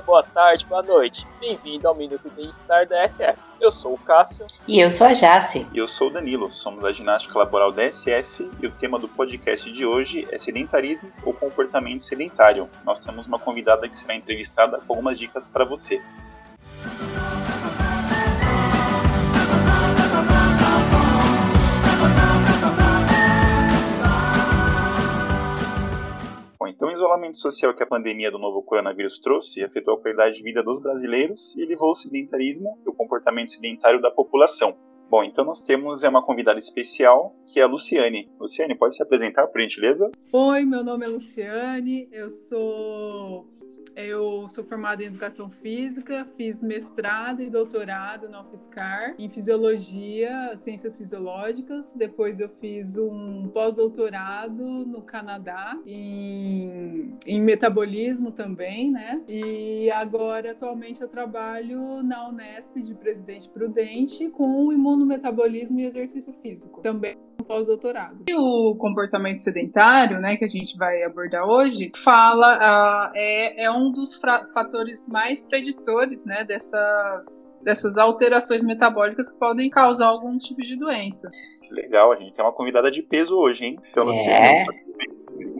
boa tarde, boa noite. Bem-vindo ao Minuto Bem-Estar da SF. Eu sou o Cássio. E eu sou a Jace. E eu sou o Danilo. Somos da Ginástica Laboral da SF e o tema do podcast de hoje é sedentarismo ou comportamento sedentário. Nós temos uma convidada que será entrevistada com algumas dicas para você. Isolamento social que a pandemia do novo coronavírus trouxe afetou a qualidade de vida dos brasileiros e elevou o sedentarismo e o comportamento sedentário da população. Bom, então nós temos é uma convidada especial, que é a Luciane. Luciane, pode se apresentar, por gentileza? Oi, meu nome é Luciane, eu sou eu sou formada em educação física, fiz mestrado e doutorado na UFSCar em fisiologia, ciências fisiológicas. Depois eu fiz um pós-doutorado no Canadá em, em metabolismo também, né? E agora atualmente eu trabalho na Unesp de Presidente Prudente com imunometabolismo e exercício físico. Também pós-doutorado. E o comportamento sedentário, né, que a gente vai abordar hoje, fala uh, é, é um dos fatores mais preditores, né, dessas, dessas alterações metabólicas que podem causar alguns tipos de doença. Que legal, a gente tem uma convidada de peso hoje, hein? Então, é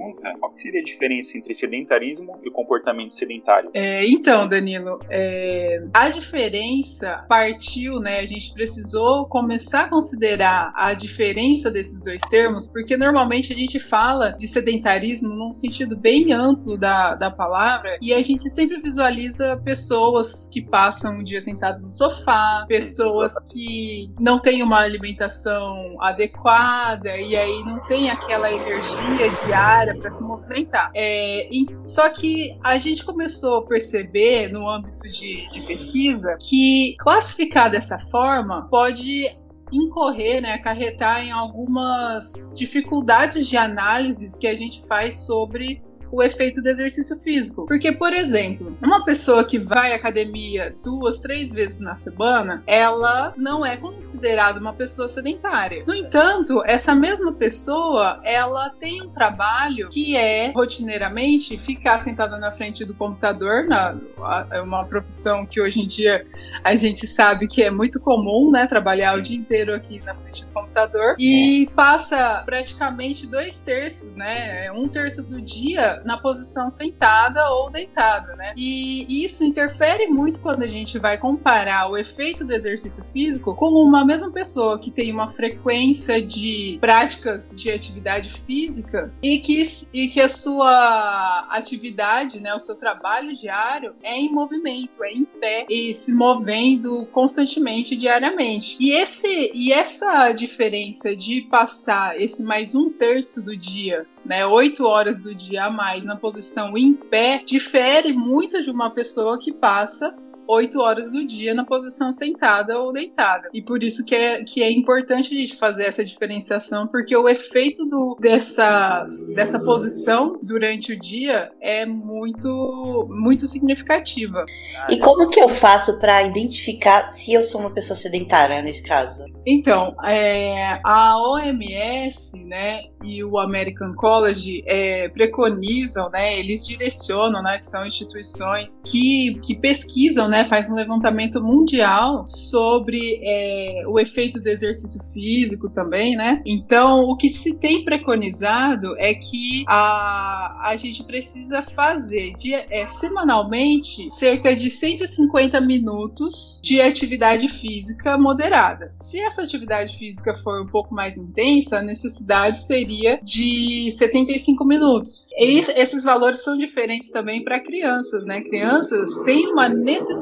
pergunta, qual seria a diferença entre sedentarismo e comportamento sedentário? É, então, Danilo, é, a diferença partiu, né? A gente precisou começar a considerar a diferença desses dois termos, porque normalmente a gente fala de sedentarismo num sentido bem amplo da, da palavra, e a gente sempre visualiza pessoas que passam o dia sentado no sofá, pessoas que não têm uma alimentação adequada, e aí não tem aquela energia diária para se movimentar. É, e, só que a gente começou a perceber no âmbito de, de pesquisa que classificar dessa forma pode incorrer, né, acarretar em algumas dificuldades de análise que a gente faz sobre o efeito do exercício físico. Porque, por exemplo, uma pessoa que vai à academia duas, três vezes na semana, ela não é considerada uma pessoa sedentária. No entanto, essa mesma pessoa, ela tem um trabalho que é rotineiramente ficar sentada na frente do computador, na, é uma profissão que hoje em dia a gente sabe que é muito comum, né, trabalhar Sim. o dia inteiro aqui na frente do computador e passa praticamente dois terços, né, um terço do dia na posição sentada ou deitada, né? E isso interfere muito quando a gente vai comparar o efeito do exercício físico com uma mesma pessoa que tem uma frequência de práticas de atividade física e que, e que a sua atividade, né, o seu trabalho diário é em movimento, é em pé e se movendo constantemente diariamente. E esse e essa diferença de passar esse mais um terço do dia né, oito horas do dia a mais na posição em pé, difere muito de uma pessoa que passa oito horas do dia na posição sentada ou deitada. E por isso que é, que é importante a gente fazer essa diferenciação, porque o efeito do, dessa, dessa posição durante o dia é muito, muito significativa. E como que eu faço para identificar se eu sou uma pessoa sedentária nesse caso? Então, é, a OMS, né, e o American College é, preconizam, né, eles direcionam, né, que são instituições que, que pesquisam, né, faz um levantamento mundial sobre é, o efeito do exercício físico também, né. Então, o que se tem preconizado é que a, a gente precisa fazer de, é, semanalmente cerca de 150 minutos de atividade física moderada. Se essa atividade física for um pouco mais intensa, a necessidade seria seria de 75 minutos. E esses valores são diferentes também para crianças, né? Crianças têm uma necessidade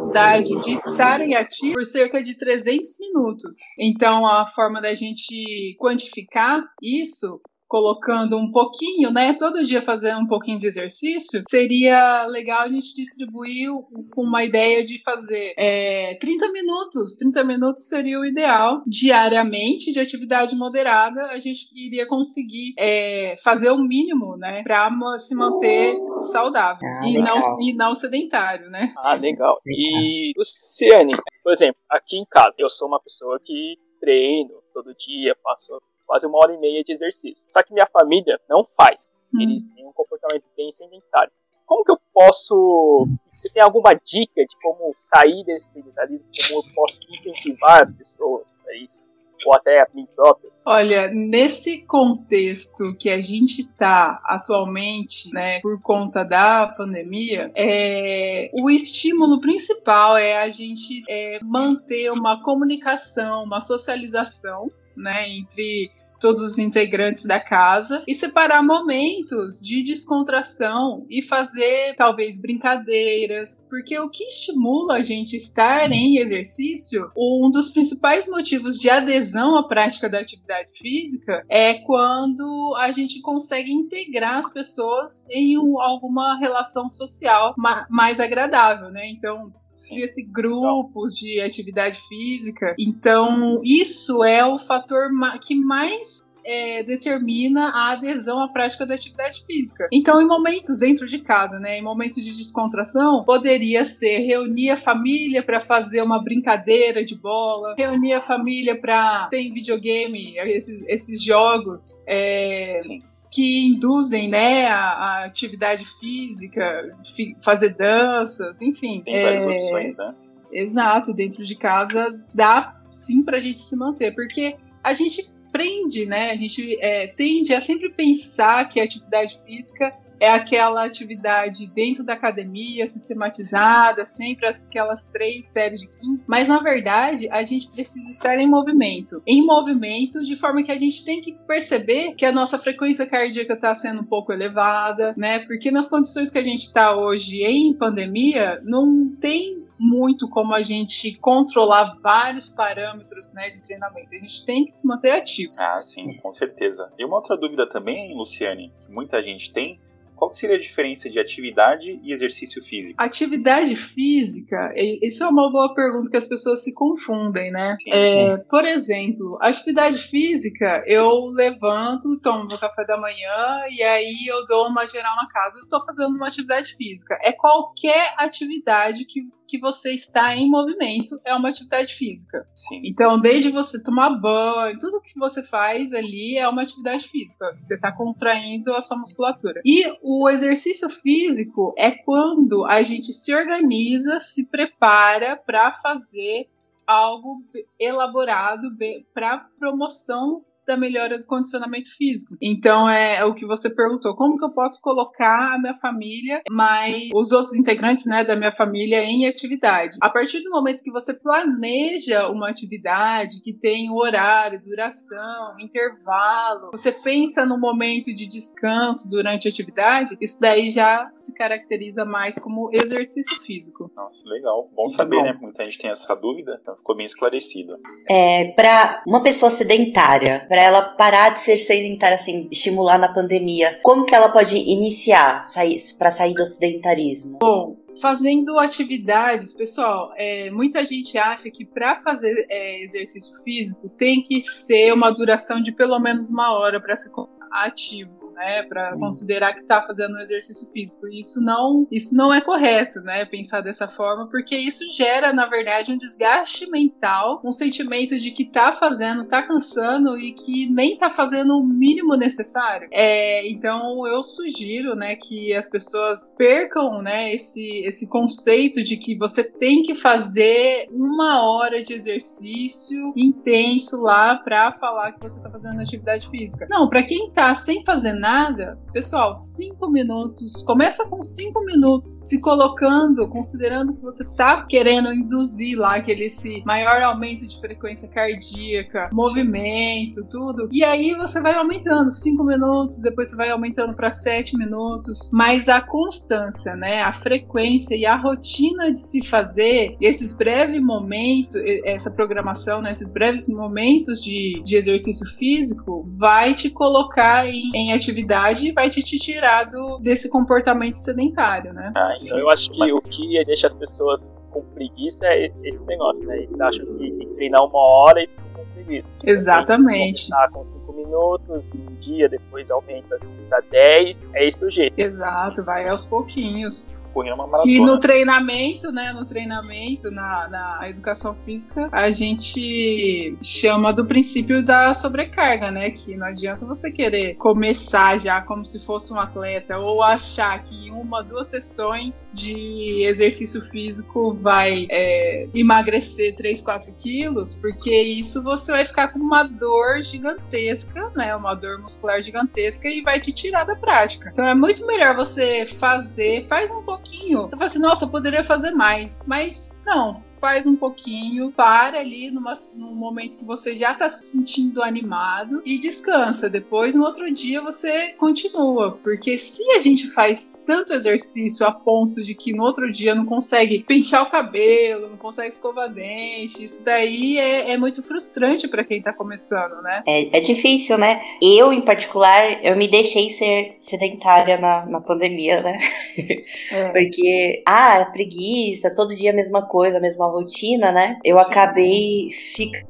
de estarem ativas por cerca de 300 minutos. Então, a forma da gente quantificar isso colocando um pouquinho, né? Todo dia fazer um pouquinho de exercício, seria legal a gente distribuir com uma ideia de fazer é, 30 minutos. 30 minutos seria o ideal diariamente de atividade moderada. A gente iria conseguir é, fazer o mínimo, né? Para se manter saudável ah, e, não, e não sedentário, né? Ah, legal. E Luciane, por exemplo, aqui em casa, eu sou uma pessoa que treino todo dia, passo quase uma hora e meia de exercício. Só que minha família não faz. Hum. Eles têm um comportamento bem sedentário. como que eu posso. Você tem alguma dica de como sair desse sedentarismo? Como eu posso incentivar as pessoas para isso? ou até a mim próprias? Olha, nesse contexto que a gente está atualmente, né, por conta da pandemia, é, o estímulo principal é a gente é, manter uma comunicação, uma socialização, né, entre todos os integrantes da casa e separar momentos de descontração e fazer talvez brincadeiras, porque o que estimula a gente estar em exercício, um dos principais motivos de adesão à prática da atividade física é quando a gente consegue integrar as pessoas em alguma relação social mais agradável, né? Então, cria-se grupos de atividade física. Então, isso é o fator que mais é, determina a adesão à prática da atividade física. Então, em momentos dentro de casa, né, em momentos de descontração, poderia ser reunir a família para fazer uma brincadeira de bola, reunir a família para ter videogame, esses, esses jogos. É, que induzem né, a, a atividade física, fi, fazer danças, enfim. Tem várias é, opções, né? Exato, dentro de casa dá sim para a gente se manter, porque a gente prende, né? A gente é, tende a sempre pensar que a atividade física é aquela atividade dentro da academia, sistematizada, sempre aquelas três séries de 15. Mas na verdade, a gente precisa estar em movimento. Em movimento, de forma que a gente tem que perceber que a nossa frequência cardíaca está sendo um pouco elevada, né? Porque nas condições que a gente está hoje em pandemia, não tem muito como a gente controlar vários parâmetros né, de treinamento. A gente tem que se manter ativo. Ah, sim, com certeza. E uma outra dúvida também, Luciane, que muita gente tem, qual seria a diferença de atividade e exercício físico? Atividade física, isso é uma boa pergunta que as pessoas se confundem, né? É, por exemplo, atividade física, eu levanto, tomo meu café da manhã e aí eu dou uma geral na casa. Eu estou fazendo uma atividade física. É qualquer atividade que que você está em movimento é uma atividade física. Sim. Então, desde você tomar banho, tudo que você faz ali é uma atividade física. Você está contraindo a sua musculatura. E o exercício físico é quando a gente se organiza, se prepara para fazer algo elaborado para promoção da melhora do condicionamento físico. Então é, o que você perguntou, como que eu posso colocar a minha família, mas os outros integrantes, né, da minha família em atividade. A partir do momento que você planeja uma atividade que tem horário, duração, intervalo, você pensa no momento de descanso durante a atividade, isso daí já se caracteriza mais como exercício físico. Nossa, legal. Bom saber, bom. né? Muita gente tem essa dúvida, então ficou bem esclarecido. É, para uma pessoa sedentária, para ela parar de ser sedentária, assim, estimular na pandemia? Como que ela pode iniciar sair, para sair do sedentarismo? Bom, fazendo atividades, pessoal, é, muita gente acha que para fazer é, exercício físico tem que ser uma duração de pelo menos uma hora para ser ativo né, para considerar que está fazendo um exercício físico. E isso não, isso não é correto, né, pensar dessa forma, porque isso gera, na verdade, um desgaste mental, um sentimento de que está fazendo, está cansando e que nem está fazendo o mínimo necessário. É, então, eu sugiro, né, que as pessoas percam, né, esse, esse conceito de que você tem que fazer uma hora de exercício intenso lá para falar que você está fazendo atividade física. Não, para quem está sem fazer nada nada, pessoal, cinco minutos. Começa com cinco minutos, se colocando, considerando que você está querendo induzir lá aquele esse maior aumento de frequência cardíaca, movimento, tudo. E aí você vai aumentando cinco minutos, depois você vai aumentando para sete minutos. Mas a constância, né, a frequência e a rotina de se fazer esses breves momentos, essa programação, né, esses breves momentos de, de exercício físico, vai te colocar em, em atividade atividade vai te, te tirar do, desse comportamento sedentário, né? Ah, então eu acho que o que deixa as pessoas com preguiça é esse negócio, né? Eles acham que tem que treinar uma hora e ficam com preguiça. Exatamente. Começar com 5 minutos, um dia, depois aumenta para 10, é esse o jeito. Exato, vai aos pouquinhos. Correndo uma maratona. E no treinamento, né? No treinamento, na, na educação física, a gente chama do princípio da sobrecarga, né? Que não adianta você querer começar já como se fosse um atleta ou achar que uma, duas sessões de exercício físico vai é, emagrecer 3, 4 quilos, porque isso você vai ficar com uma dor gigantesca, né? Uma dor muscular gigantesca e vai te tirar da prática. Então é muito melhor você fazer, faz um pouquinho. Você fala assim, nossa, eu poderia fazer mais. Mas não, faz um pouquinho, para ali numa, num momento que você já está se sentindo animado e descansa. Depois, no outro dia, você continua. Porque se a gente faz tanto exercício a ponto de que no outro dia não consegue pentear o cabelo, não consegue escovar dente, isso daí é, é muito frustrante para quem está começando, né? É, é difícil, né? Eu, em particular, eu me deixei ser sedentária na, na pandemia, né? É. Porque, ah, preguiça, todo dia a mesma coisa, a mesma rotina, né? Eu Sim. acabei ficando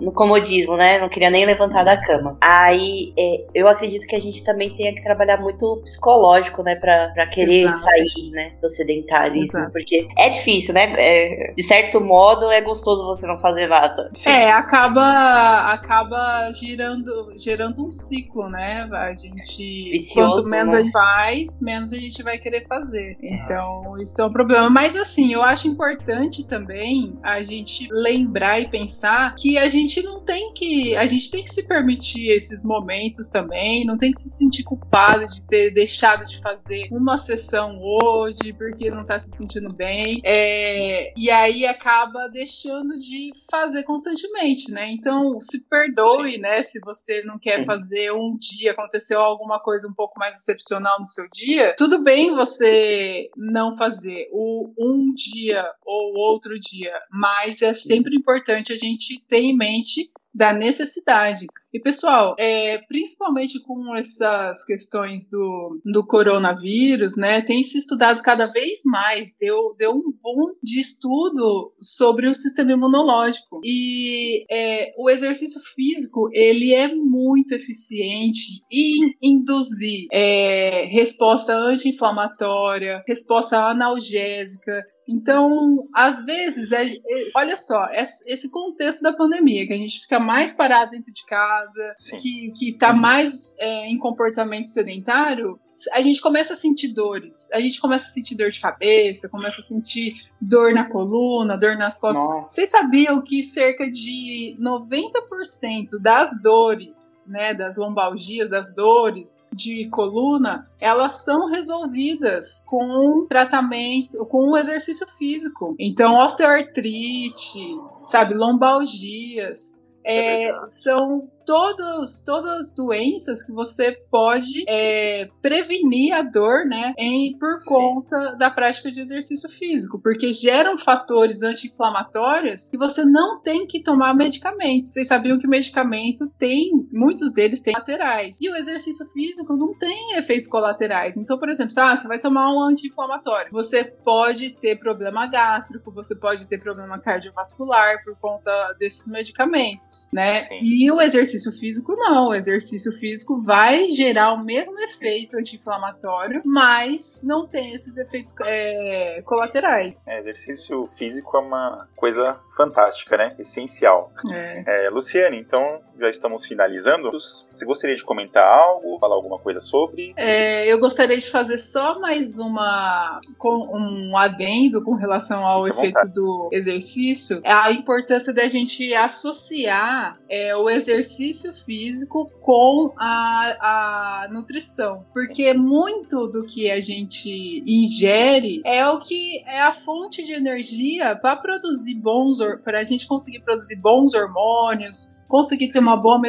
no comodismo, né? Não queria nem levantar da cama. Aí é, eu acredito que a gente também tenha que trabalhar muito psicológico, né? Pra, pra querer Exato. sair, né? Do sedentarismo. Exato. Porque é difícil, né? É, de certo modo, é gostoso você não fazer nada. É, acaba, acaba girando, gerando um ciclo, né? A gente. Vicioso, quanto menos né? a gente faz, menos a gente vai querer fazer. É. Então, isso é um problema. Mas assim, eu acho importante também a gente lembrar e pensar que a gente não tem que. A gente tem que se permitir esses momentos também, não tem que se sentir culpada de ter deixado de fazer uma sessão hoje porque não tá se sentindo bem. É, e aí acaba deixando de fazer constantemente, né? Então, se perdoe, Sim. né? Se você não quer Sim. fazer um dia, aconteceu alguma coisa um pouco mais excepcional no seu dia, tudo bem você não fazer o um dia ou outro dia, mas é sempre importante a gente gente ter em mente da necessidade. E, pessoal, é, principalmente com essas questões do, do coronavírus, né, tem se estudado cada vez mais, deu, deu um boom de estudo sobre o sistema imunológico. E é, o exercício físico, ele é muito eficiente em induzir é, resposta anti-inflamatória, resposta analgésica, então, às vezes, é, é, olha só, esse contexto da pandemia, que a gente fica mais parado dentro de casa, Sim. que está mais é, em comportamento sedentário, a gente começa a sentir dores. A gente começa a sentir dor de cabeça, começa a sentir dor na coluna, dor nas costas. Nossa. Vocês sabiam que cerca de 90% das dores, né, das lombalgias, das dores de coluna, elas são resolvidas com tratamento, com exercício físico. Então, osteoartrite, sabe, lombalgias, é, é são todos, todas as doenças que você pode é, prevenir a dor, né, em, por Sim. conta da prática de exercício físico, porque geram fatores anti-inflamatórios que você não tem que tomar medicamento. Vocês sabiam que medicamento tem, muitos deles têm laterais, e o exercício físico não tem efeitos colaterais. Então, por exemplo, ah, você vai tomar um anti-inflamatório, você pode ter problema gástrico, você pode ter problema cardiovascular por conta desses medicamentos, né? Sim. E o exercício exercício físico, não. O exercício físico vai gerar o mesmo efeito anti-inflamatório, mas não tem esses efeitos é, colaterais. É, exercício físico é uma coisa fantástica, né? Essencial. É. É, Luciane, então já estamos finalizando. Você gostaria de comentar algo, falar alguma coisa sobre? É, eu gostaria de fazer só mais uma um adendo com relação ao Fique efeito do exercício. A importância da gente associar é, o exercício exercício físico com a, a nutrição. Porque muito do que a gente ingere é o que é a fonte de energia para produzir bons, para a gente conseguir produzir bons hormônios, conseguir ter uma boa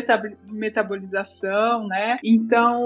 metabolização, né? Então,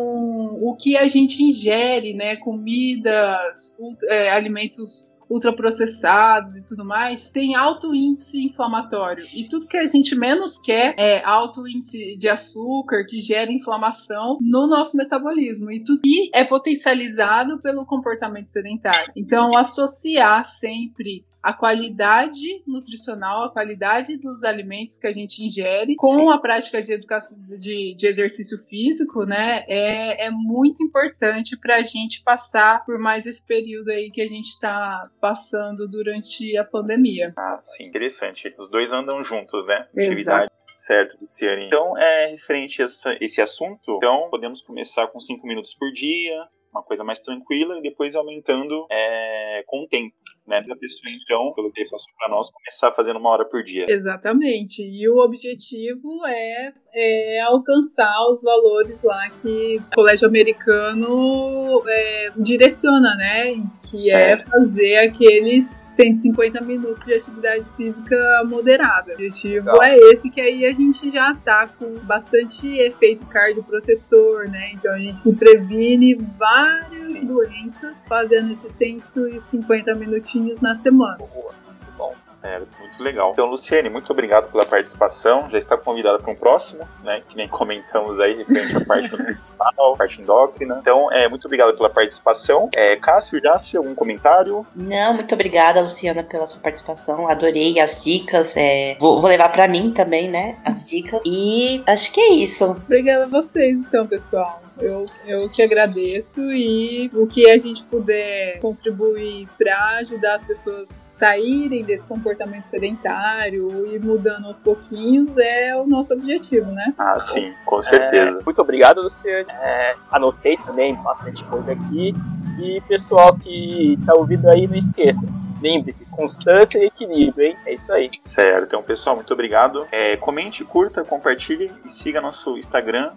o que a gente ingere, né? Comidas, é, alimentos ultraprocessados e tudo mais, tem alto índice inflamatório. E tudo que a gente menos quer é alto índice de açúcar que gera inflamação no nosso metabolismo. E tudo que é potencializado pelo comportamento sedentário. Então, associar sempre a qualidade nutricional, a qualidade dos alimentos que a gente ingere com Sim. a prática de educação de, de exercício físico, né? É, é muito importante para a gente passar por mais esse período aí que a gente está passando durante a pandemia. Ah, sim, interessante. Os dois andam juntos, né? Atividade Certo, Luciane. Então, é referente a essa, esse assunto, então podemos começar com 5 minutos por dia, uma coisa mais tranquila, e depois aumentando é, com o tempo né, da pessoa, então, pelo que passou para nós, começar fazendo uma hora por dia. Exatamente. E o objetivo é, é alcançar os valores lá que o colégio americano é, direciona, né? Que é certo. é fazer aqueles 150 minutos de atividade física moderada. O objetivo Legal. é esse, que aí a gente já tá com bastante efeito cardioprotetor, né? Então a gente previne várias Sim. doenças fazendo esses 150 minutinhos minutinhos na semana. Boa. Bom, certo, muito legal. Então, Luciene, muito obrigado pela participação. Já está convidada para um próximo, né? Que nem comentamos aí, referente à parte nutricional, parte endócrina. Então, é, muito obrigado pela participação. É, Cássio, Jássio, algum comentário? Não, muito obrigada, Luciana, pela sua participação. Adorei as dicas. É, vou, vou levar para mim também, né? As dicas. E acho que é isso. Obrigada a vocês, então, pessoal. Eu, eu que agradeço e o que a gente puder contribuir para ajudar as pessoas saírem desse comportamento sedentário e mudando aos pouquinhos é o nosso objetivo, né? Ah, sim, com certeza. É, muito obrigado, Luciano. É, anotei também bastante coisa aqui. E pessoal que tá ouvindo aí, não esqueça Lembre-se, constância e equilíbrio, hein? É isso aí. Certo. Então, pessoal, muito obrigado. É, comente, curta, compartilhe e siga nosso Instagram,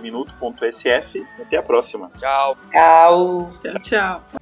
minuto.sf. Até a próxima. Tchau. Tchau. Tchau, tchau.